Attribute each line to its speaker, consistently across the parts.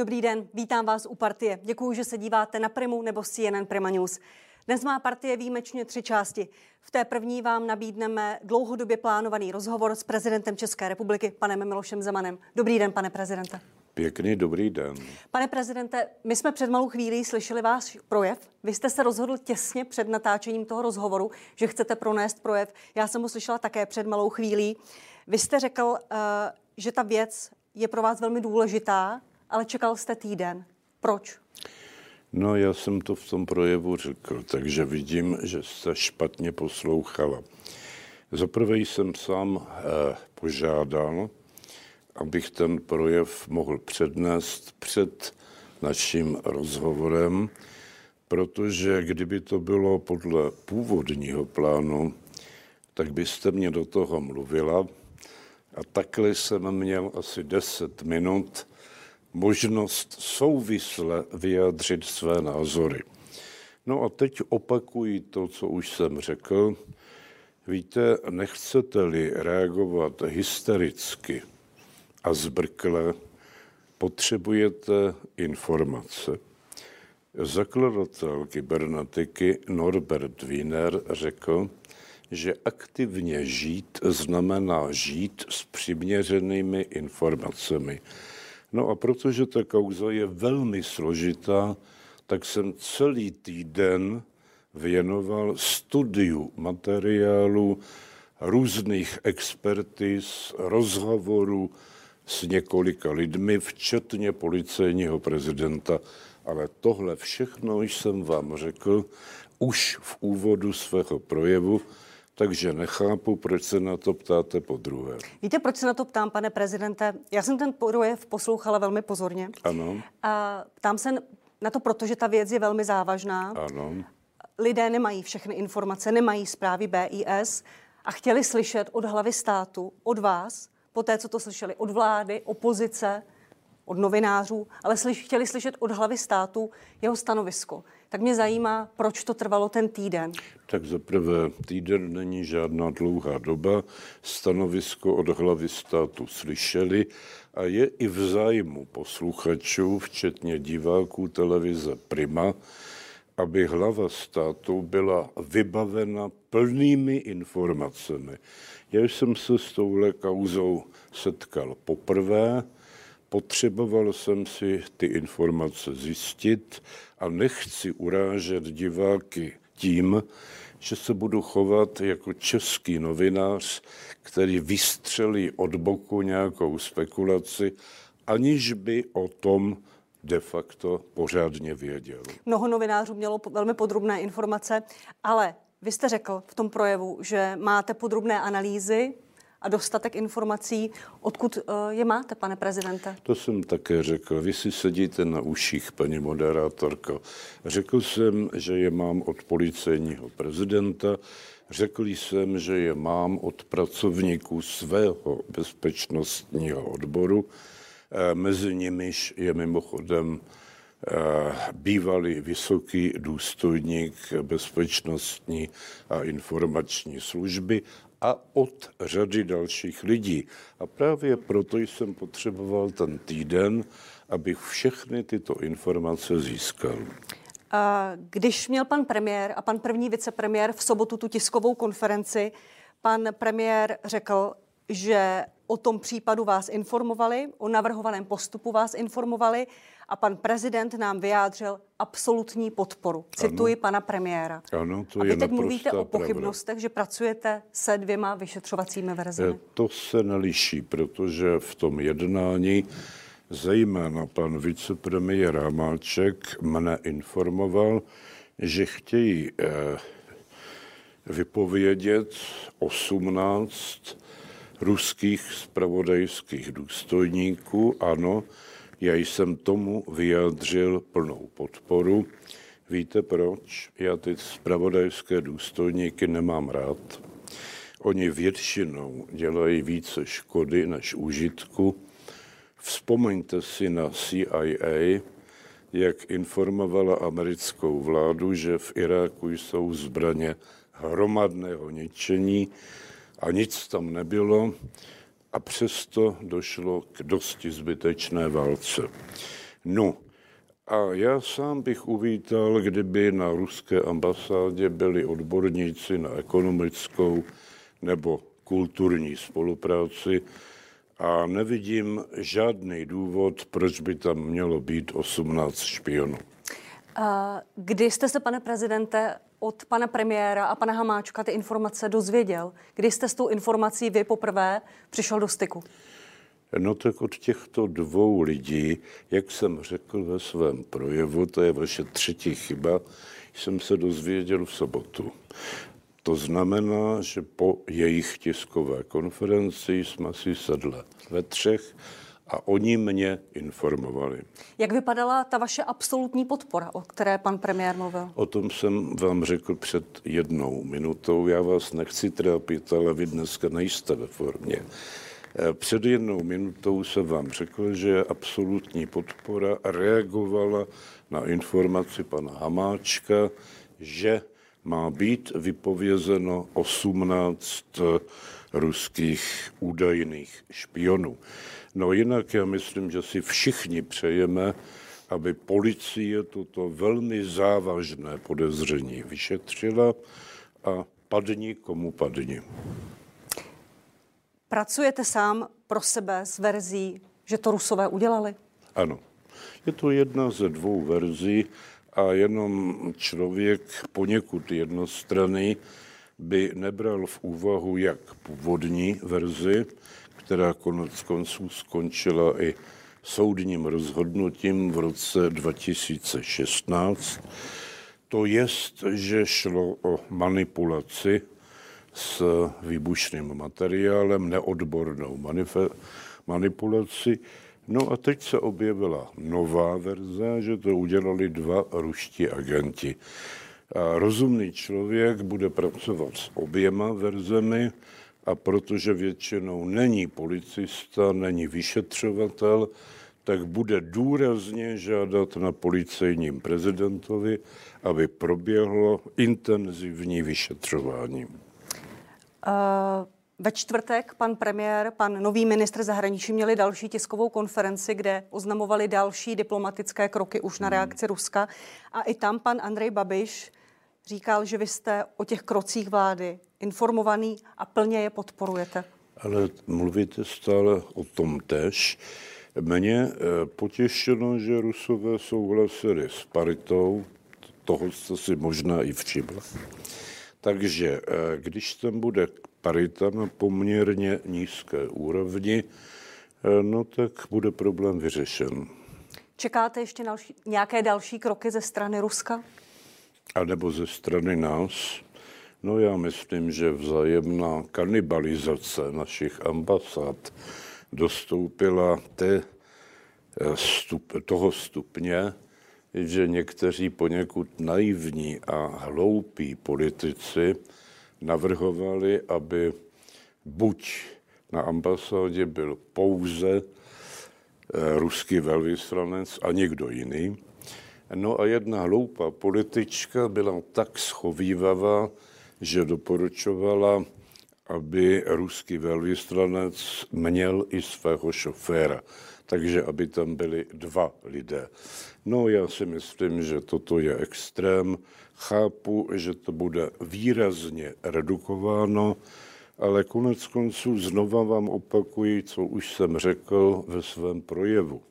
Speaker 1: Dobrý den, vítám vás u partie. Děkuji, že se díváte na Primu nebo CNN Prima News. Dnes má partie výjimečně tři části. V té první vám nabídneme dlouhodobě plánovaný rozhovor s prezidentem České republiky, panem Milošem Zemanem. Dobrý den, pane prezidente.
Speaker 2: Pěkný dobrý den.
Speaker 1: Pane prezidente, my jsme před malou chvílí slyšeli váš projev. Vy jste se rozhodl těsně před natáčením toho rozhovoru, že chcete pronést projev. Já jsem ho slyšela také před malou chvílí. Vy jste řekl, uh, že ta věc je pro vás velmi důležitá, ale čekal jste týden. Proč?
Speaker 2: No, já jsem to v tom projevu řekl, takže vidím, že jste špatně poslouchala. Zaprvé jsem sám eh, požádal, abych ten projev mohl přednést před naším rozhovorem, protože kdyby to bylo podle původního plánu, tak byste mě do toho mluvila a takhle jsem měl asi 10 minut možnost souvisle vyjádřit své názory. No a teď opakuji to, co už jsem řekl. Víte, nechcete-li reagovat hystericky a zbrkle, potřebujete informace. Zakladatel kybernetiky Norbert Wiener řekl, že aktivně žít znamená žít s přiměřenými informacemi. No a protože ta kauza je velmi složitá, tak jsem celý týden věnoval studiu materiálu, různých expertiz, rozhovorů s několika lidmi, včetně policejního prezidenta. Ale tohle všechno jsem vám řekl už v úvodu svého projevu, takže nechápu, proč se na to ptáte po druhé.
Speaker 1: Víte, proč se na to ptám, pane prezidente? Já jsem ten projev poslouchala velmi pozorně.
Speaker 2: Ano.
Speaker 1: A ptám se na to, protože ta věc je velmi závažná.
Speaker 2: Ano.
Speaker 1: Lidé nemají všechny informace, nemají zprávy BIS a chtěli slyšet od hlavy státu, od vás, po té, co to slyšeli od vlády, opozice, od novinářů, ale slyš, chtěli slyšet od hlavy státu jeho stanovisko. Tak mě zajímá, proč to trvalo ten týden.
Speaker 2: Tak za prvé, týden není žádná dlouhá doba. Stanovisko od hlavy státu slyšeli a je i v zájmu posluchačů, včetně diváků televize Prima, aby hlava státu byla vybavena plnými informacemi. Já jsem se s touhle kauzou setkal poprvé, potřeboval jsem si ty informace zjistit a nechci urážet diváky tím, že se budu chovat jako český novinář, který vystřelí od boku nějakou spekulaci, aniž by o tom de facto pořádně věděl.
Speaker 1: Mnoho novinářů mělo velmi podrobné informace, ale vy jste řekl v tom projevu, že máte podrobné analýzy a dostatek informací. Odkud eh, je máte, pane prezidente?
Speaker 2: To jsem také řekl. Vy si sedíte na uších, paní moderátorko. Řekl jsem, že je mám od policejního prezidenta. Řekl jsem, že je mám od pracovníků svého bezpečnostního odboru. Eh, mezi nimiž je mimochodem eh, bývalý vysoký důstojník bezpečnostní a informační služby a od řady dalších lidí. A právě proto jsem potřeboval ten týden, abych všechny tyto informace získal.
Speaker 1: Když měl pan premiér a pan první vicepremiér v sobotu tu tiskovou konferenci, pan premiér řekl, že o tom případu vás informovali, o navrhovaném postupu vás informovali a pan prezident nám vyjádřil absolutní podporu. Cituji ano. pana premiéra.
Speaker 2: Ano, to
Speaker 1: a vy
Speaker 2: je
Speaker 1: teď mluvíte
Speaker 2: o
Speaker 1: pochybnostech, pravda. že pracujete se dvěma vyšetřovacími verzemi.
Speaker 2: Eh, to se neliší, protože v tom jednání zejména pan vicepremiér Hamáček mne informoval, že chtějí eh, vypovědět 18 ruských spravodajských důstojníků. Ano, já jsem tomu vyjádřil plnou podporu. Víte proč? Já ty spravodajské důstojníky nemám rád. Oni většinou dělají více škody než užitku. Vzpomeňte si na CIA, jak informovala americkou vládu, že v Iráku jsou zbraně hromadného ničení a nic tam nebylo a přesto došlo k dosti zbytečné válce. No, a já sám bych uvítal, kdyby na ruské ambasádě byli odborníci na ekonomickou nebo kulturní spolupráci a nevidím žádný důvod, proč by tam mělo být 18 špionů.
Speaker 1: Kdy jste se, pane prezidente, od pana premiéra a pana Hamáčka ty informace dozvěděl? Kdy jste s tou informací vy poprvé přišel do styku?
Speaker 2: No tak od těchto dvou lidí, jak jsem řekl ve svém projevu, to je vaše třetí chyba, jsem se dozvěděl v sobotu. To znamená, že po jejich tiskové konferenci jsme si sedli ve třech a oni mě informovali.
Speaker 1: Jak vypadala ta vaše absolutní podpora, o které pan premiér mluvil?
Speaker 2: O tom jsem vám řekl před jednou minutou. Já vás nechci trápit, ale vy dneska nejste ve formě. Eh, před jednou minutou jsem vám řekl, že absolutní podpora reagovala na informaci pana Hamáčka, že má být vypovězeno 18 ruských údajných špionů. No jinak já myslím, že si všichni přejeme, aby policie toto velmi závažné podezření vyšetřila a padni komu padni.
Speaker 1: Pracujete sám pro sebe s verzí, že to Rusové udělali?
Speaker 2: Ano. Je to jedna ze dvou verzí a jenom člověk poněkud jednostranný by nebral v úvahu jak původní verzi, která konec konců skončila i soudním rozhodnutím v roce 2016. To jest, že šlo o manipulaci s výbušným materiálem, neodbornou manipulaci. No a teď se objevila nová verze, že to udělali dva ruští agenti. A rozumný člověk bude pracovat s oběma verzemi a protože většinou není policista, není vyšetřovatel, tak bude důrazně žádat na policejním prezidentovi, aby proběhlo intenzivní vyšetřování.
Speaker 1: Uh... Ve čtvrtek pan premiér, pan nový ministr zahraničí měli další tiskovou konferenci, kde oznamovali další diplomatické kroky už na hmm. reakci Ruska. A i tam pan Andrej Babiš říkal, že vy jste o těch krocích vlády informovaný a plně je podporujete.
Speaker 2: Ale mluvíte stále o tom tež. Mě eh, potěšilo, že Rusové souhlasili s paritou, toho jste si možná i všimla. Takže eh, když tam bude parita na poměrně nízké úrovni, eh, no tak bude problém vyřešen.
Speaker 1: Čekáte ještě další, nějaké další kroky ze strany Ruska?
Speaker 2: A nebo ze strany nás? No já myslím, že vzájemná kanibalizace našich ambasád dostoupila té eh, stup, toho stupně, že někteří poněkud naivní a hloupí politici navrhovali, aby buď na ambasádě byl pouze eh, ruský velvyslanec a někdo jiný. No a jedna hloupá politička byla tak schovývavá, že doporučovala, aby ruský velvyslanec měl i svého šoféra takže aby tam byli dva lidé. No já si myslím, že toto je extrém. Chápu, že to bude výrazně redukováno, ale konec konců znova vám opakuji, co už jsem řekl ve svém projevu.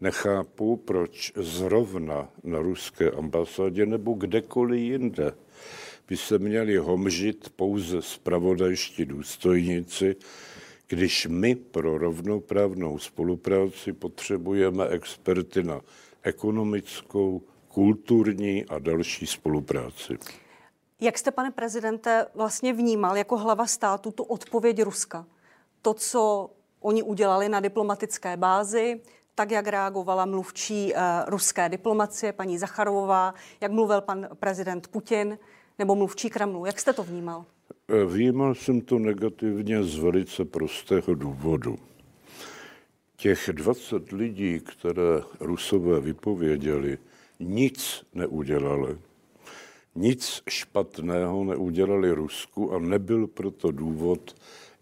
Speaker 2: Nechápu, proč zrovna na ruské ambasádě nebo kdekoliv jinde by se měli homžit pouze spravodajští důstojníci, když my pro rovnoprávnou spolupráci potřebujeme experty na ekonomickou, kulturní a další spolupráci.
Speaker 1: Jak jste, pane prezidente, vlastně vnímal jako hlava státu tu odpověď Ruska? To, co oni udělali na diplomatické bázi, tak, jak reagovala mluvčí uh, ruské diplomacie, paní Zacharová, jak mluvil pan prezident Putin nebo mluvčí Kremlu. Jak jste to vnímal?
Speaker 2: Vnímal jsem to negativně z velice prostého důvodu. Těch 20 lidí, které Rusové vypověděli, nic neudělali. Nic špatného neudělali Rusku a nebyl proto důvod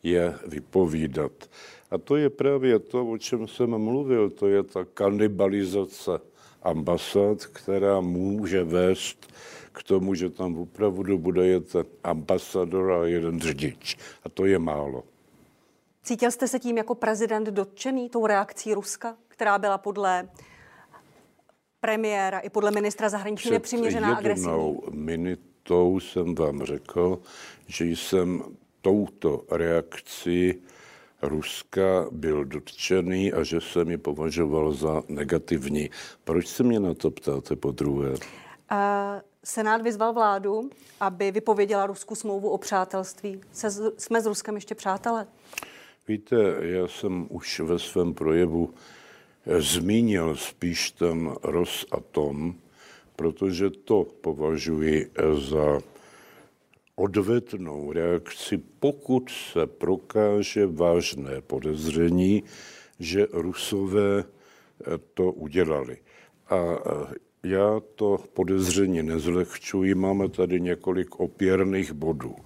Speaker 2: je vypovídat. A to je právě to, o čem jsem mluvil, to je ta kanibalizace ambasád, která může vést k tomu, že tam opravdu bude jet ambasador a jeden řidič. A to je málo.
Speaker 1: Cítil jste se tím jako prezident dotčený tou reakcí Ruska, která byla podle premiéra i podle ministra zahraničí nepřiměřená agresivní?
Speaker 2: minutou jsem vám řekl, že jsem touto reakcí Ruska byl dotčený a že jsem ji považoval za negativní. Proč se mě na to ptáte po druhé? Uh,
Speaker 1: Senát vyzval vládu, aby vypověděla Rusku smlouvu o přátelství. Se, jsme s Ruskem ještě přátelé?
Speaker 2: Víte, já jsem už ve svém projevu eh, zmínil spíš ten Rosatom, protože to považuji eh, za odvetnou reakci, pokud se prokáže vážné podezření, že Rusové eh, to udělali. A já to podezření nezlehčuji, máme tady několik opěrných bodů.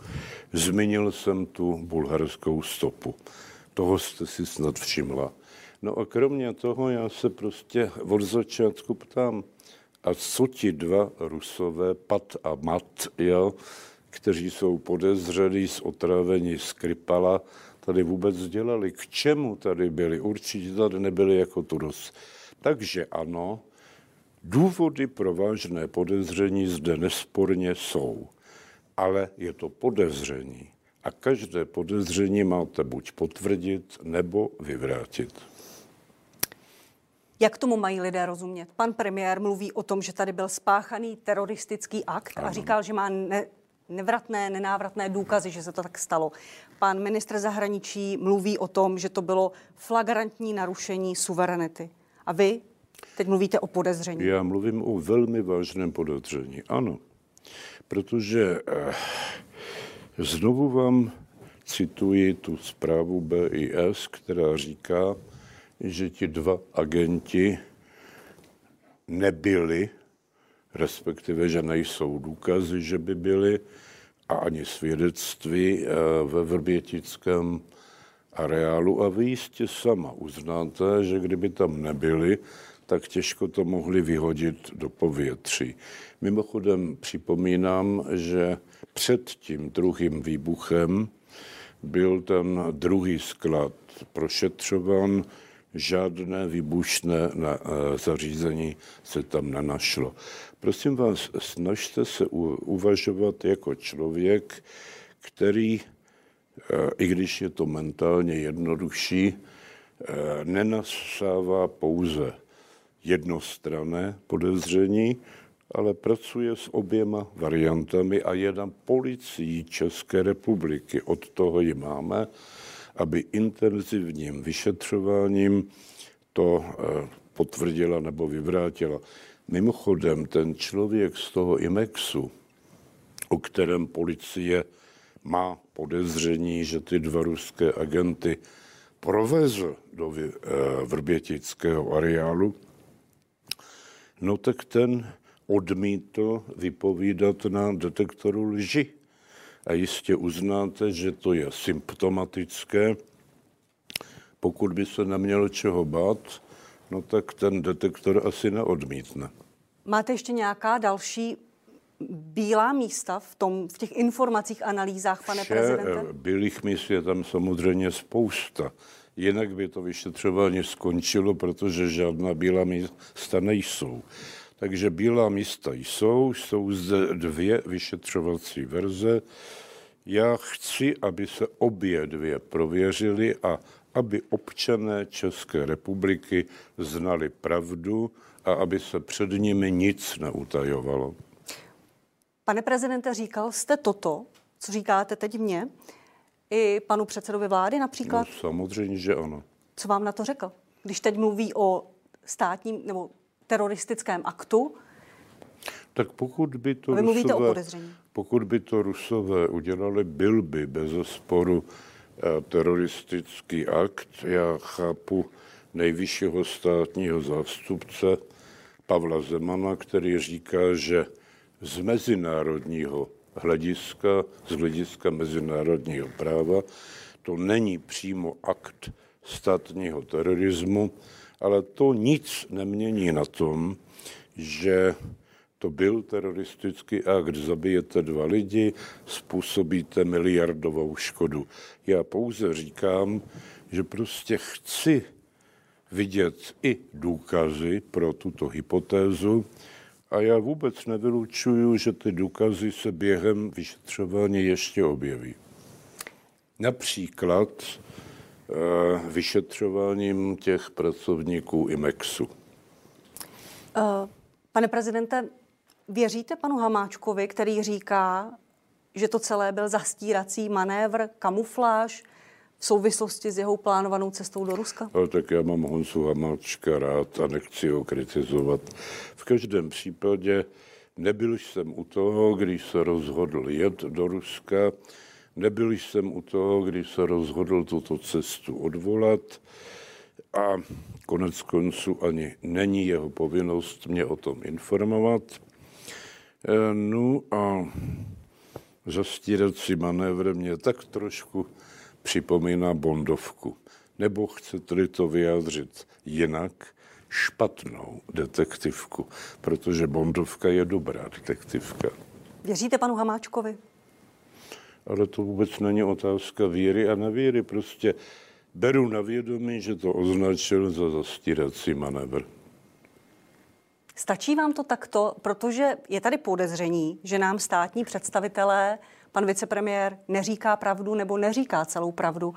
Speaker 2: Zmínil jsem tu bulharskou stopu. Toho jste si snad všimla. No a kromě toho já se prostě od začátku ptám, a co ti dva rusové, Pat a Mat, jo, kteří jsou podezřelí z otrávení Skripala, tady vůbec dělali? K čemu tady byli? Určitě tady nebyli jako Turos. Takže ano, důvody pro vážné podezření zde nesporně jsou, ale je to podezření a každé podezření máte buď potvrdit nebo vyvrátit.
Speaker 1: Jak tomu mají lidé rozumět? Pan premiér mluví o tom, že tady byl spáchaný teroristický akt ano. a říkal, že má ne, nevratné, nenávratné důkazy, že se to tak stalo. Pan ministr zahraničí mluví o tom, že to bylo flagrantní narušení suverenity. A vy teď mluvíte o podezření.
Speaker 2: Já mluvím o velmi vážném podezření, ano. Protože eh, Znovu vám cituji tu zprávu BIS, která říká, že ti dva agenti nebyli, respektive, že nejsou důkazy, že by byli, a ani svědectví eh, ve Vrbětickém areálu. A vy jistě sama uznáte, že kdyby tam nebyli, tak těžko to mohli vyhodit do povětří. Mimochodem připomínám, že před tím druhým výbuchem byl ten druhý sklad prošetřován, žádné výbušné na, eh, zařízení se tam nenašlo. Prosím vás, snažte se u, uvažovat jako člověk, který, eh, i když je to mentálně jednodušší, eh, nenasává pouze jednostrané podezření, ale pracuje s oběma variantami a je na policii České republiky. Od toho ji máme, aby intenzivním vyšetřováním to eh, potvrdila nebo vyvrátila. Mimochodem, ten člověk z toho IMEXu, o kterém policie má podezření, že ty dva ruské agenty provezl do eh, vrbětického areálu, no tak ten odmítl vypovídat na detektoru lži. A jistě uznáte, že to je symptomatické. Pokud by se neměl čeho bát, no tak ten detektor asi neodmítne.
Speaker 1: Máte ještě nějaká další bílá místa v, tom, v těch informacích, analýzách, pane Vše prezidente?
Speaker 2: Bílých míst je tam samozřejmě spousta. Jinak by to vyšetřování skončilo, protože žádná bílá místa nejsou. Takže bílá místa jsou, jsou zde dvě vyšetřovací verze. Já chci, aby se obě dvě prověřily a aby občané České republiky znali pravdu a aby se před nimi nic neutajovalo.
Speaker 1: Pane prezidente, říkal jste toto, co říkáte teď mně, i panu předsedovi vlády například?
Speaker 2: No, samozřejmě, že ano.
Speaker 1: Co vám na to řekl? Když teď mluví o státním nebo teroristickém aktu.
Speaker 2: Tak pokud by to,
Speaker 1: Rusové,
Speaker 2: pokud by to Rusové udělali, byl by bez sporu eh, teroristický akt. Já chápu nejvyššího státního zástupce Pavla Zemana, který říká, že z mezinárodního hlediska, z hlediska mezinárodního práva, to není přímo akt státního terorismu, ale to nic nemění na tom, že to byl teroristický akt, zabijete dva lidi, způsobíte miliardovou škodu. Já pouze říkám, že prostě chci vidět i důkazy pro tuto hypotézu a já vůbec nevylučuju, že ty důkazy se během vyšetřování ještě objeví. Například eh, vyšetřováním těch pracovníků IMEXu.
Speaker 1: Uh, pane prezidente, věříte panu Hamáčkovi, který říká, že to celé byl zastírací manévr, kamufláž, souvislosti s jeho plánovanou cestou do Ruska?
Speaker 2: No, tak já mám Honzu Hamáčka rád a nechci ho kritizovat. V každém případě nebyl jsem u toho, když se rozhodl jet do Ruska, nebyl jsem u toho, když se rozhodl tuto cestu odvolat a konec konců ani není jeho povinnost mě o tom informovat. No a zastírací manévr mě tak trošku připomíná Bondovku. Nebo chcete-li to vyjádřit jinak, špatnou detektivku, protože Bondovka je dobrá detektivka.
Speaker 1: Věříte panu Hamáčkovi?
Speaker 2: Ale to vůbec není otázka víry a nevíry. Prostě beru na vědomí, že to označil za zastírací manévr.
Speaker 1: Stačí vám to takto, protože je tady podezření, že nám státní představitelé pan vicepremiér neříká pravdu nebo neříká celou pravdu.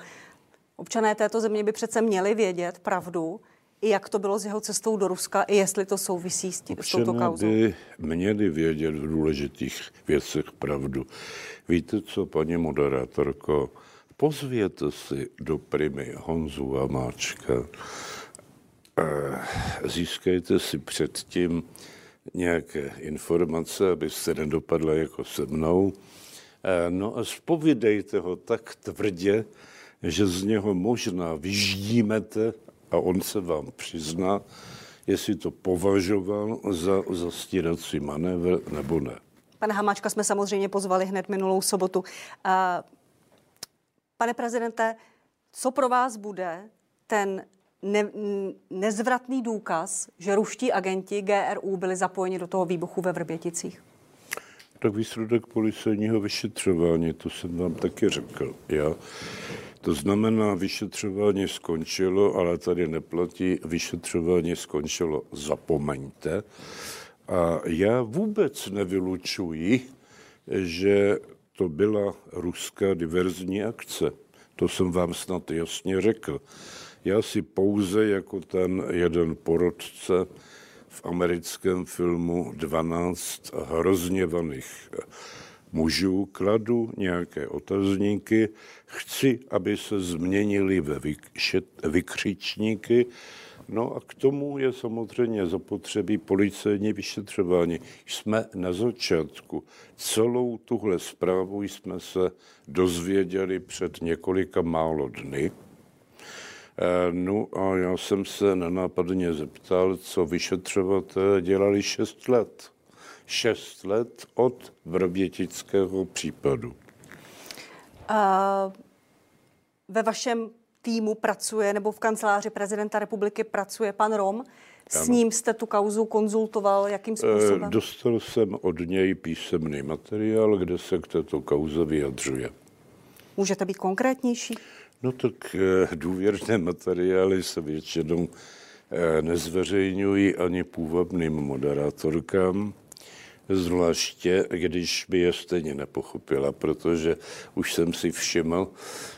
Speaker 1: Občané této země by přece měli vědět pravdu, i jak to bylo s jeho cestou do Ruska, i jestli to souvisí s, tím, s touto kauzou.
Speaker 2: by měli vědět v důležitých věcech pravdu. Víte co, paní moderátorko, pozvěte si do primy Honzu a Máčka. Získejte si předtím nějaké informace, abyste nedopadla jako se mnou. Eh, no a spovídejte ho tak tvrdě, že z něho možná vyždímete a on se vám přizná, jestli to považoval za zastírací manévr nebo ne.
Speaker 1: Pane Hamáčka jsme samozřejmě pozvali hned minulou sobotu. Eh, pane prezidente, co pro vás bude ten ne, nezvratný důkaz, že ruští agenti GRU byli zapojeni do toho výbuchu ve Vrběticích?
Speaker 2: Tak výsledek policejního vyšetřování, to jsem vám taky řekl. Já. To znamená, vyšetřování skončilo, ale tady neplatí, vyšetřování skončilo, zapomeňte. A já vůbec nevylučuji, že to byla ruská diverzní akce. To jsem vám snad jasně řekl. Já si pouze jako ten jeden porodce v americkém filmu 12 hrozněvaných mužů kladu nějaké otazníky, chci, aby se změnili ve vykřičníky, No a k tomu je samozřejmě zapotřebí policejní vyšetřování. Jsme na začátku. Celou tuhle zprávu jsme se dozvěděli před několika málo dny. Eh, no a já jsem se nenápadně zeptal, co vyšetřovatelé dělali šest let. Šest let od vrbětického případu.
Speaker 1: A ve vašem týmu pracuje, nebo v kanceláři prezidenta republiky pracuje pan Rom. S ano. ním jste tu kauzu konzultoval, jakým eh, způsobem?
Speaker 2: Dostal jsem od něj písemný materiál, kde se k této kauze vyjadřuje.
Speaker 1: Můžete být konkrétnější?
Speaker 2: No tak eh, důvěrné materiály se většinou eh, nezveřejňují ani půvabným moderátorkám, zvláště když by je stejně nepochopila, protože už jsem si všiml,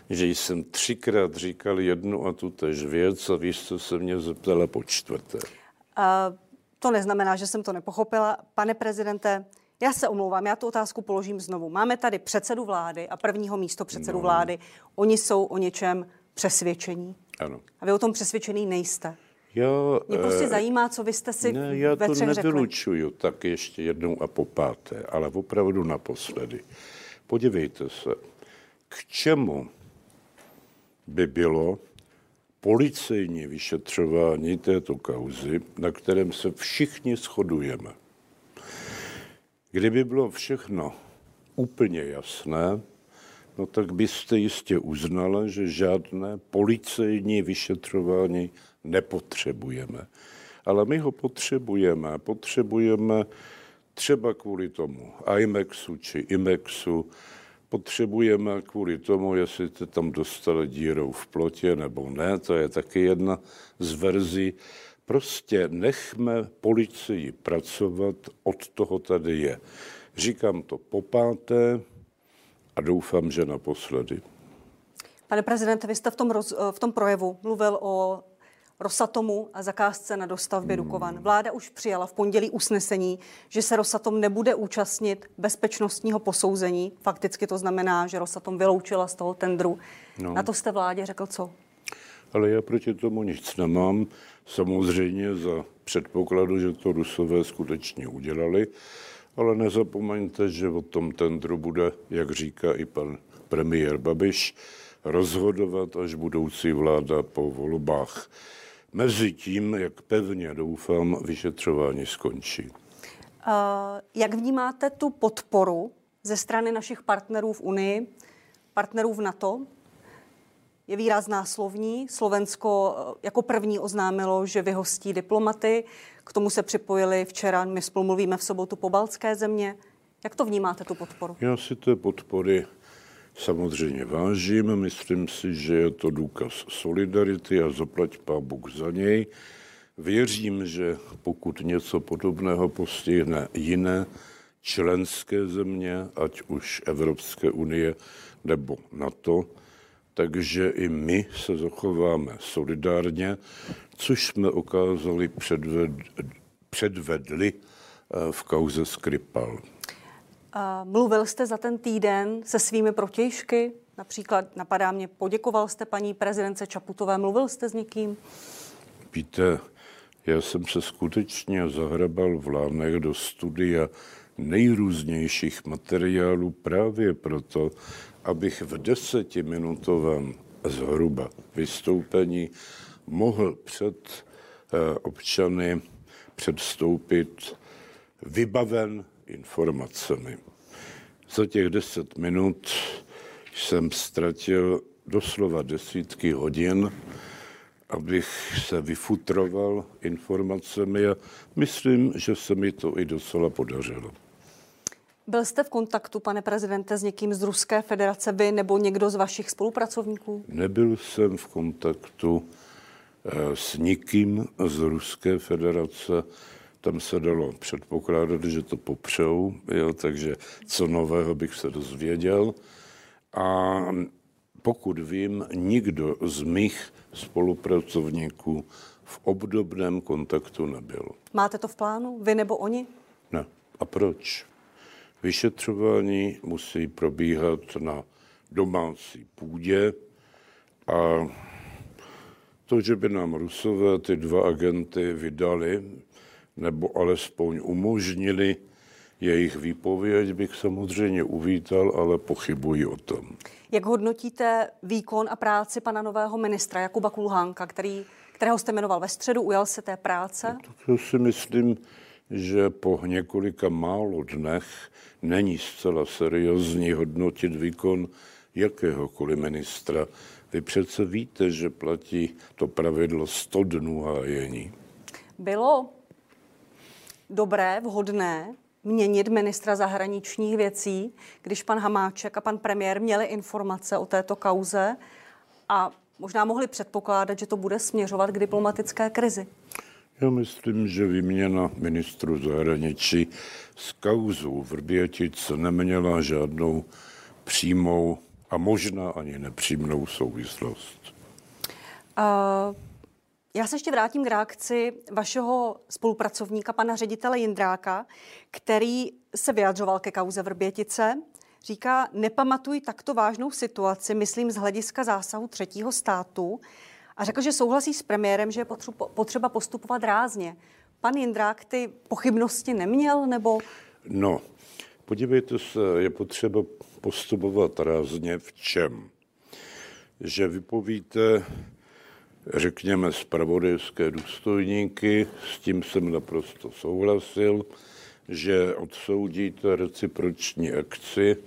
Speaker 2: že jsem třikrát říkal jednu a tu tež věc a víš, co se mě zeptala po čtvrté.
Speaker 1: Uh, to neznamená, že jsem to nepochopila. Pane prezidente, já se omlouvám, já tu otázku položím znovu. Máme tady předsedu vlády a prvního místo předsedu no. vlády. Oni jsou o něčem přesvědčení.
Speaker 2: Ano.
Speaker 1: A vy o tom přesvědčený nejste.
Speaker 2: Já,
Speaker 1: Mě prostě e, zajímá, co vy jste si
Speaker 2: ne, já
Speaker 1: ve
Speaker 2: to
Speaker 1: nevylučuju,
Speaker 2: řekli. tak ještě jednou a po páté, ale opravdu naposledy. Podívejte se, k čemu by bylo policejní vyšetřování této kauzy, na kterém se všichni shodujeme. Kdyby bylo všechno úplně jasné, no tak byste jistě uznala, že žádné policejní vyšetřování nepotřebujeme. Ale my ho potřebujeme. Potřebujeme třeba kvůli tomu IMEXu či IMEXu, potřebujeme kvůli tomu, jestli jste tam dostali dírou v plotě nebo ne, to je taky jedna z verzí. Prostě nechme policii pracovat, od toho tady je. Říkám to po páté a doufám, že naposledy.
Speaker 1: Pane prezidente, vy jste v tom, roz, v tom projevu mluvil o Rosatomu a zakázce na dostavbě hmm. Dukovan. Vláda už přijala v pondělí usnesení, že se Rosatom nebude účastnit bezpečnostního posouzení. Fakticky to znamená, že Rosatom vyloučila z toho tendru. No. Na to jste vládě řekl co?
Speaker 2: Ale já proti tomu nic nemám. Samozřejmě za předpokladu, že to Rusové skutečně udělali. Ale nezapomeňte, že o tom tendru bude, jak říká i pan premiér Babiš, rozhodovat až budoucí vláda po volbách. Mezi tím, jak pevně doufám, vyšetřování skončí. Uh,
Speaker 1: jak vnímáte tu podporu ze strany našich partnerů v Unii, partnerů v NATO? Je výrazná slovní. Slovensko eh, jako první oznámilo, že vyhostí diplomaty. K tomu se připojili včera, my spolu mluvíme v sobotu po baltské země. Jak to vnímáte, tu podporu?
Speaker 2: Já si té podpory samozřejmě vážím. Myslím si, že je to důkaz solidarity a zaplať pán Bůh za něj. Věřím, že pokud něco podobného postihne jiné členské země, ať už Evropské unie nebo NATO, takže i my se zachováme solidárně, což jsme ukázali předved, předvedli eh, v kauze Skripal.
Speaker 1: Mluvil jste za ten týden se svými protějšky? Například napadá mě, poděkoval jste paní prezidence Čaputové, mluvil jste s někým?
Speaker 2: Víte, já jsem se skutečně zahrabal v Lánech do studia nejrůznějších materiálů právě proto, abych v desetiminutovém zhruba vystoupení mohl před eh, občany předstoupit vybaven informacemi. Za těch deset minut jsem ztratil doslova desítky hodin, abych se vyfutroval informacemi a myslím, že se mi to i docela podařilo.
Speaker 1: Byl jste v kontaktu, pane prezidente, s někým z Ruské federace, vy nebo někdo z vašich spolupracovníků?
Speaker 2: Nebyl jsem v kontaktu eh, s nikým z Ruské federace tam se dalo předpokládat, že to popřou, jo, takže co nového bych se dozvěděl. A pokud vím, nikdo z mých spolupracovníků v obdobném kontaktu nebyl.
Speaker 1: Máte to v plánu, vy nebo oni?
Speaker 2: Ne. A proč? Vyšetřování musí probíhat na domácí půdě a to, že by nám Rusové ty dva agenty vydali, nebo alespoň umožnili jejich výpověď, bych samozřejmě uvítal, ale pochybuji o tom.
Speaker 1: Jak hodnotíte výkon a práci pana nového ministra Jakuba Kulhánka, který, kterého jste jmenoval ve středu, ujal se té práce?
Speaker 2: No, to si myslím, že po několika málo dnech není zcela seriózní hodnotit výkon jakéhokoliv ministra. Vy přece víte, že platí to pravidlo 100 dnů hájení.
Speaker 1: Bylo dobré, vhodné měnit ministra zahraničních věcí, když pan Hamáček a pan premiér měli informace o této kauze a možná mohli předpokládat, že to bude směřovat k diplomatické krizi?
Speaker 2: Já myslím, že vyměna ministru zahraničí s kauzou Vrbětic neměla žádnou přímou a možná ani nepřímou souvislost.
Speaker 1: Uh... Já se ještě vrátím k reakci vašeho spolupracovníka, pana ředitele Jindráka, který se vyjadřoval ke kauze Vrbětice. Říká, nepamatuj takto vážnou situaci, myslím z hlediska zásahu třetího státu. A řekl, že souhlasí s premiérem, že je potřeba postupovat rázně. Pan Jindrák ty pochybnosti neměl, nebo?
Speaker 2: No, podívejte se, je potřeba postupovat rázně v čem? Že vypovíte řekněme, spravodajské důstojníky, s tím jsem naprosto souhlasil, že odsoudíte reciproční akci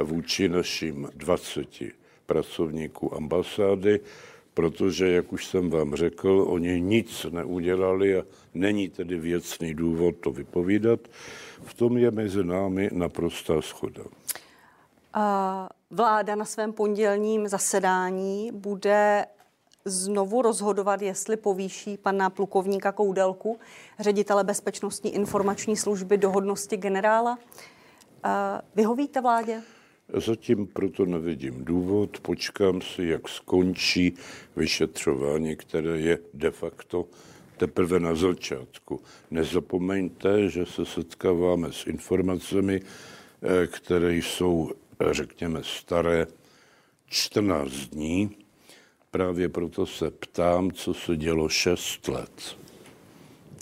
Speaker 2: vůči našim 20 pracovníků ambasády, protože, jak už jsem vám řekl, oni nic neudělali a není tedy věcný důvod to vypovídat. V tom je mezi námi naprostá schoda.
Speaker 1: Vláda na svém pondělním zasedání bude znovu rozhodovat, jestli povýší pana plukovníka Koudelku, ředitele Bezpečnostní informační služby do hodnosti generála. Vyhovíte vládě?
Speaker 2: Zatím proto nevidím důvod. Počkám si, jak skončí vyšetřování, které je de facto teprve na začátku. Nezapomeňte, že se setkáváme s informacemi, eh, které jsou, řekněme, staré 14 dní. Právě proto se ptám, co se dělo 6 let.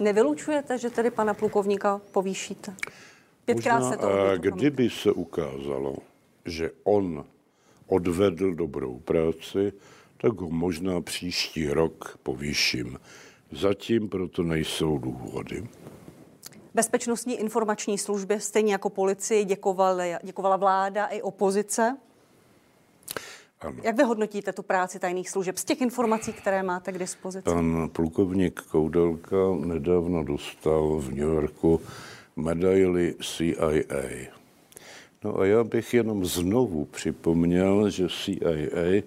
Speaker 1: Nevylučujete, že tedy pana plukovníka povýšíte?
Speaker 2: Pětkrát Možná, se to kdyby se ukázalo, že on odvedl dobrou práci, tak ho možná příští rok povýším. Zatím proto nejsou důvody.
Speaker 1: Bezpečnostní informační službě, stejně jako policii, děkovala, děkovala vláda i opozice. Ano. Jak vy hodnotíte tu práci tajných služeb z těch informací, které máte k dispozici?
Speaker 2: Pan plukovník Koudelka nedávno dostal v New Yorku medaili CIA. No a já bych jenom znovu připomněl, že CIA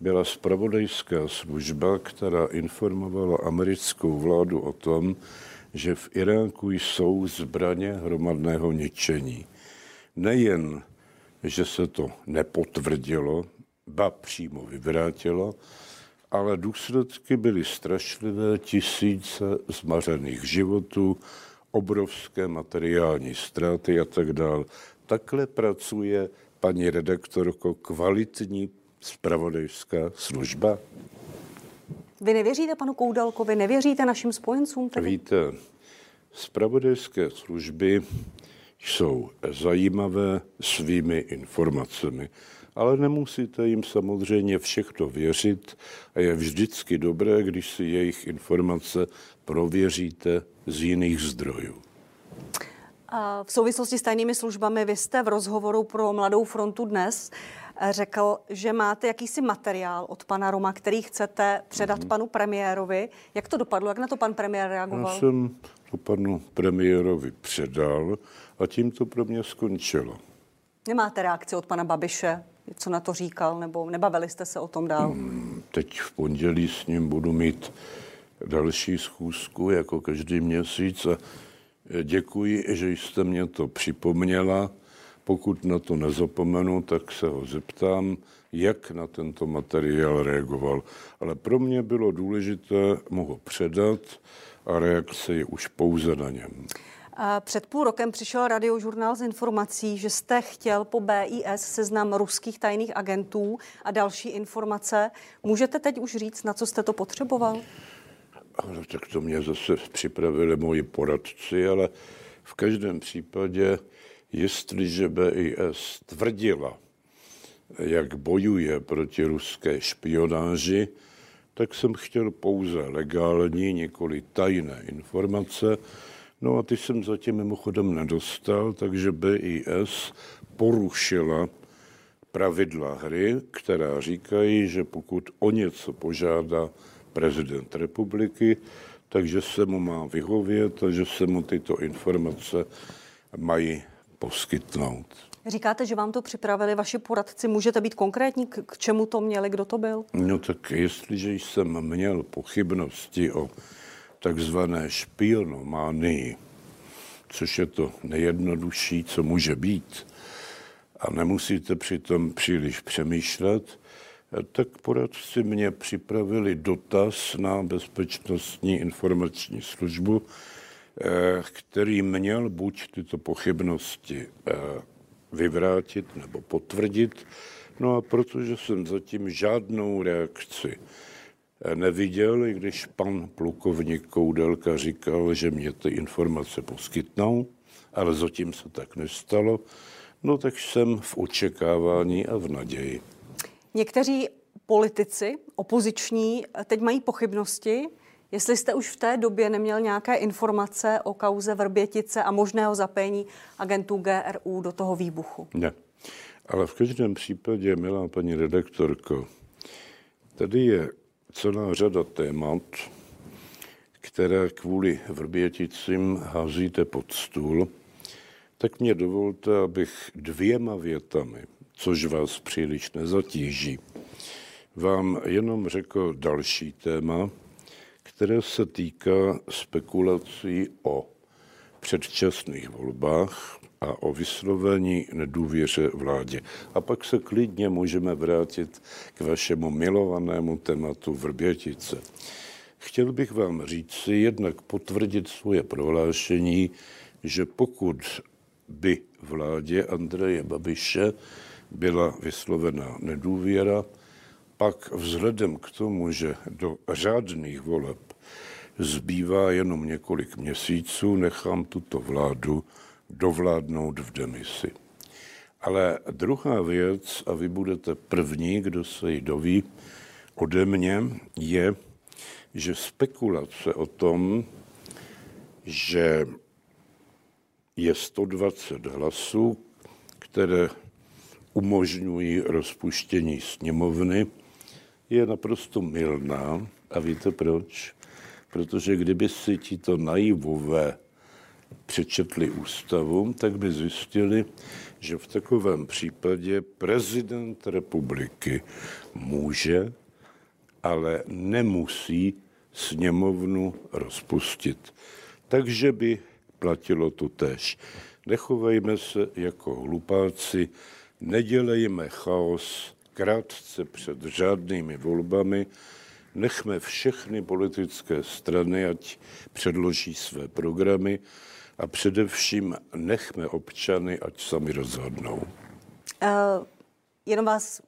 Speaker 2: byla spravodajská služba, která informovala americkou vládu o tom, že v Iráku jsou zbraně hromadného ničení. Nejen, že se to nepotvrdilo, ba přímo vyvrátilo, ale důsledky byly strašlivé, tisíce zmařených životů, obrovské materiální ztráty a tak dále. Takhle pracuje paní redaktorko kvalitní spravodajská služba?
Speaker 1: Vy nevěříte panu Koudelkovi, nevěříte našim spojencům?
Speaker 2: Tedy? Víte, spravodajské služby jsou zajímavé svými informacemi, ale nemusíte jim samozřejmě všechno věřit a je vždycky dobré, když si jejich informace prověříte z jiných zdrojů.
Speaker 1: V souvislosti s tajnými službami vy jste v rozhovoru pro Mladou frontu dnes eh, řekl, že máte jakýsi materiál od pana Roma, který chcete předat mm-hmm. panu premiérovi. Jak to dopadlo? Jak na to pan premiér reagoval?
Speaker 2: Já jsem to panu premiérovi předal a tím to pro mě skončilo.
Speaker 1: Nemáte reakci od pana Babiše? Co na to říkal? Nebo nebavili jste se o tom dál? Mm,
Speaker 2: teď v pondělí s ním budu mít další schůzku, jako každý měsíc a Děkuji, že jste mě to připomněla. Pokud na to nezapomenu, tak se ho zeptám, jak na tento materiál reagoval. Ale pro mě bylo důležité mu ho předat a reakce je už pouze na něm.
Speaker 1: Před půl rokem přišel radiožurnál z informací, že jste chtěl po BIS seznam ruských tajných agentů a další informace. Můžete teď už říct, na co jste to potřeboval?
Speaker 2: No, tak to mě zase připravili moji poradci, ale v každém případě, jestliže BIS tvrdila, jak bojuje proti ruské špionáži, tak jsem chtěl pouze legální, nikoli tajné informace. No a ty jsem zatím mimochodem nedostal, takže BIS porušila pravidla hry, která říkají, že pokud o něco požádá prezident republiky, takže se mu má vyhovět a že se mu tyto informace mají poskytnout.
Speaker 1: Říkáte, že vám to připravili vaši poradci. Můžete být konkrétní, k čemu to měli, kdo to byl?
Speaker 2: No tak jestliže jsem měl pochybnosti o takzvané špionománii, což je to nejjednodušší, co může být, a nemusíte přitom příliš přemýšlet, tak poradci mě připravili dotaz na bezpečnostní informační službu, eh, který měl buď tyto pochybnosti eh, vyvrátit nebo potvrdit. No a protože jsem zatím žádnou reakci eh, neviděl, i když pan plukovník Koudelka říkal, že mě ty informace poskytnou, ale zatím se tak nestalo, no tak jsem v očekávání a v naději.
Speaker 1: Někteří politici, opoziční, teď mají pochybnosti, jestli jste už v té době neměl nějaké informace o kauze Vrbětice a možného zapojení agentů GRU do toho výbuchu.
Speaker 2: Ne. Ale v každém případě, milá paní redaktorko, tady je celá řada témat, které kvůli Vrběticím házíte pod stůl, tak mě dovolte, abych dvěma větami, což vás příliš nezatíží, vám jenom řekl další téma, které se týká spekulací o předčasných volbách a o vyslovení nedůvěře vládě. A pak se klidně můžeme vrátit k vašemu milovanému tématu Vrbětice. Chtěl bych vám říct si jednak potvrdit svoje prohlášení, že pokud by vládě Andreje Babiše byla vyslovena nedůvěra, pak vzhledem k tomu, že do řádných voleb zbývá jenom několik měsíců, nechám tuto vládu dovládnout v demisi. Ale druhá věc, a vy budete první, kdo se ji doví ode mě, je, že spekulace o tom, že je 120 hlasů, které umožňují rozpuštění sněmovny, je naprosto milná. A víte proč? Protože kdyby si tito naivové přečetli ústavu, tak by zjistili, že v takovém případě prezident republiky může, ale nemusí sněmovnu rozpustit. Takže by platilo to tež. Nechovejme se jako hlupáci, nedělejme chaos krátce před řádnými volbami, nechme všechny politické strany, ať předloží své programy a především nechme občany, ať sami rozhodnou. Uh,
Speaker 1: jenom vás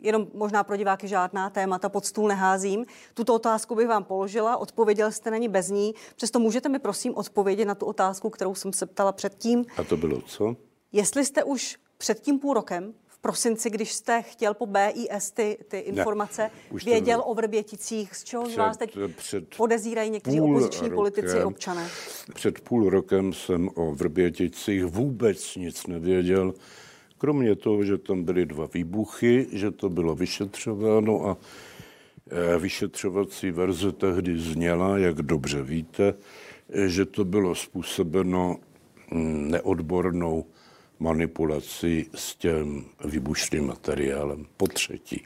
Speaker 1: jenom možná pro diváky žádná témata pod stůl neházím. Tuto otázku bych vám položila, odpověděl jste na ní bez ní, přesto můžete mi prosím odpovědět na tu otázku, kterou jsem se ptala předtím.
Speaker 2: A to bylo co?
Speaker 1: Jestli jste už před tím půl rokem prosinci, když jste chtěl po BIS ty, ty informace, ne, věděl to... o Vrběticích, z čeho před, vás teď před podezírají někteří opoziční rokem, politici občané?
Speaker 2: Před půl rokem jsem o Vrběticích vůbec nic nevěděl, kromě toho, že tam byly dva výbuchy, že to bylo vyšetřováno a e, vyšetřovací verze tehdy zněla, jak dobře víte, že to bylo způsobeno mm, neodbornou manipulaci s tím výbušným materiálem. Po třetí.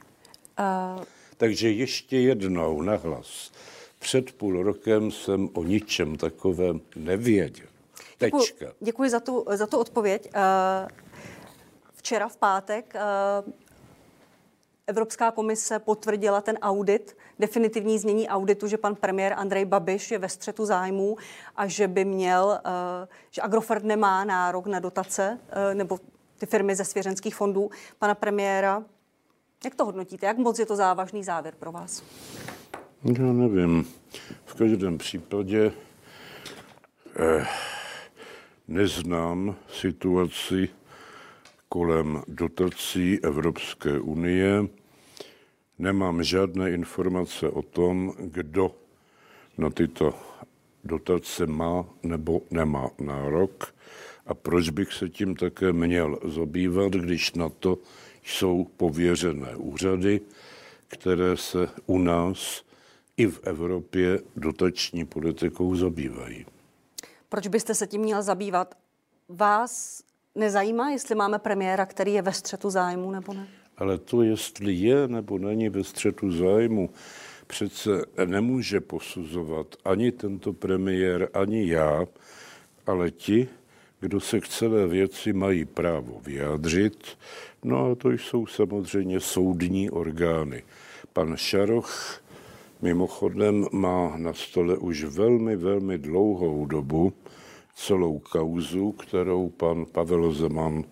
Speaker 2: Uh... Takže ještě jednou nahlas. Před půl rokem jsem o ničem takovém nevěděl. Tečka.
Speaker 1: Děkuji, děkuji za, tu, za tu odpověď. Uh, včera v pátek uh, Evropská komise potvrdila ten audit, definitivní znění auditu, že pan premiér Andrej Babiš je ve střetu zájmů a že by měl, eh, že Agrofert nemá nárok na dotace eh, nebo ty firmy ze svěřenských fondů pana premiéra. Jak to hodnotíte? Jak moc je to závažný závěr pro vás?
Speaker 2: Já nevím. V každém případě eh, neznám situaci kolem dotací Evropské unie nemám žádné informace o tom, kdo na tyto dotace má nebo nemá nárok a proč bych se tím také měl zabývat, když na to jsou pověřené úřady, které se u nás i v Evropě dotační politikou zabývají.
Speaker 1: Proč byste se tím měl zabývat? Vás nezajímá, jestli máme premiéra, který je ve střetu zájmu nebo ne?
Speaker 2: Ale to, jestli je nebo není ve střetu zájmu, přece nemůže posuzovat ani tento premiér, ani já, ale ti, kdo se k celé věci mají právo vyjádřit, no a to jsou samozřejmě soudní orgány. Pan Šaroch mimochodem má na stole už velmi, velmi dlouhou dobu celou kauzu, kterou pan Pavel Zeman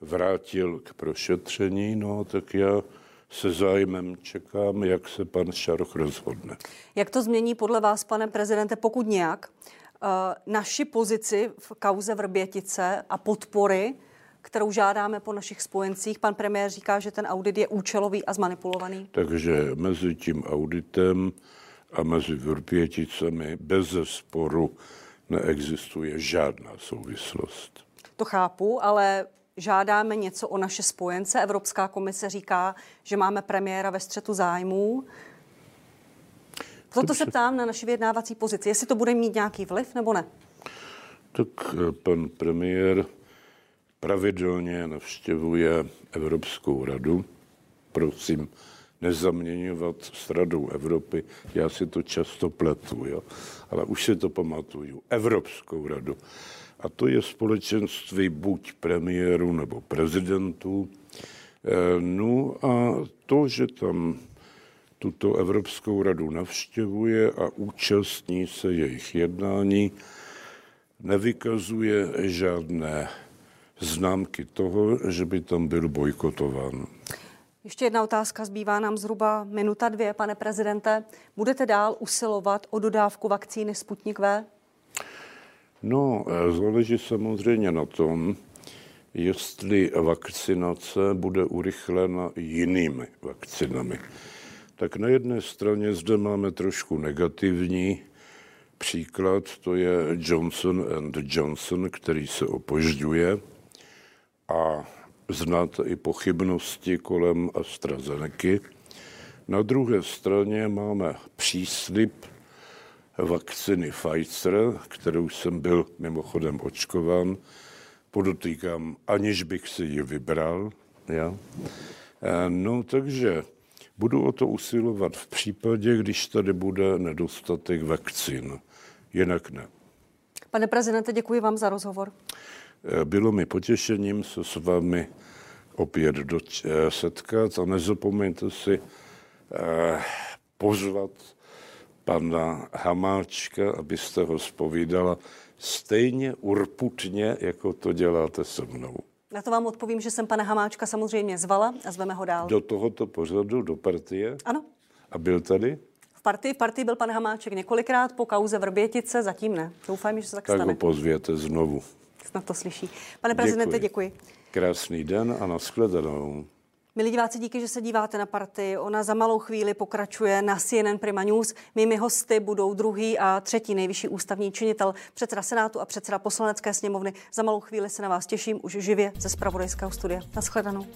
Speaker 2: vrátil k prošetření, no tak já se zájmem čekám, jak se pan Šaroch rozhodne.
Speaker 1: Jak to změní podle vás, pane prezidente, pokud nějak, uh, naši pozici v kauze Vrbětice a podpory, kterou žádáme po našich spojencích? Pan premiér říká, že ten audit je účelový a zmanipulovaný.
Speaker 2: Takže mezi tím auditem a mezi Vrběticemi bez sporu neexistuje žádná souvislost.
Speaker 1: To chápu, ale žádáme něco o naše spojence. Evropská komise říká, že máme premiéra ve střetu zájmů. Proto se ptám na naši vyjednávací pozici, jestli to bude mít nějaký vliv nebo ne.
Speaker 2: Tak eh, pan premiér pravidelně navštěvuje Evropskou radu. Prosím, nezaměňovat s Radou Evropy. Já si to často pletu, jo? ale už si to pamatuju. Evropskou radu. A to je společenství buď premiéru nebo prezidentů. Eh, no a to, že tam tuto Evropskou radu navštěvuje a účastní se jejich jednání, nevykazuje žádné známky toho, že by tam byl bojkotován.
Speaker 1: Ještě jedna otázka, zbývá nám zhruba minuta dvě, pane prezidente. Budete dál usilovat o dodávku vakcíny Sputnik V?
Speaker 2: No, záleží samozřejmě na tom, jestli vakcinace bude urychlena jinými vakcinami. Tak na jedné straně zde máme trošku negativní příklad, to je Johnson and Johnson, který se opožďuje a znáte i pochybnosti kolem AstraZeneca. Na druhé straně máme příslip vakciny Pfizer, kterou jsem byl mimochodem očkován. Podotýkám, aniž bych si ji vybral. Ja? E, no, takže budu o to usilovat v případě, když tady bude nedostatek vakcín. Jinak ne.
Speaker 1: Pane prezidente, děkuji vám za rozhovor.
Speaker 2: E, bylo mi potěšením se s vámi opět doč- e, setkat a nezapomeňte si eh, pozvat pana Hamáčka, abyste ho spovídala stejně urputně, jako to děláte se mnou.
Speaker 1: Na to vám odpovím, že jsem pana Hamáčka samozřejmě zvala a zveme ho dál.
Speaker 2: Do tohoto pořadu, do partie?
Speaker 1: Ano.
Speaker 2: A byl tady?
Speaker 1: V partii, v partii byl pan Hamáček několikrát, po kauze Vrbětice zatím ne. Doufám, že se tak,
Speaker 2: tak
Speaker 1: stane.
Speaker 2: ho pozvěte znovu.
Speaker 1: Snad to slyší. Pane prezidente, děkuji. děkuji.
Speaker 2: Krásný den a nashledanou.
Speaker 1: Milí diváci, díky, že se díváte na partii. Ona za malou chvíli pokračuje na CNN Prima News. Mými hosty budou druhý a třetí nejvyšší ústavní činitel, předseda Senátu a předseda poslanecké sněmovny. Za malou chvíli se na vás těším už živě ze Spravodajského studia. Naschledanou.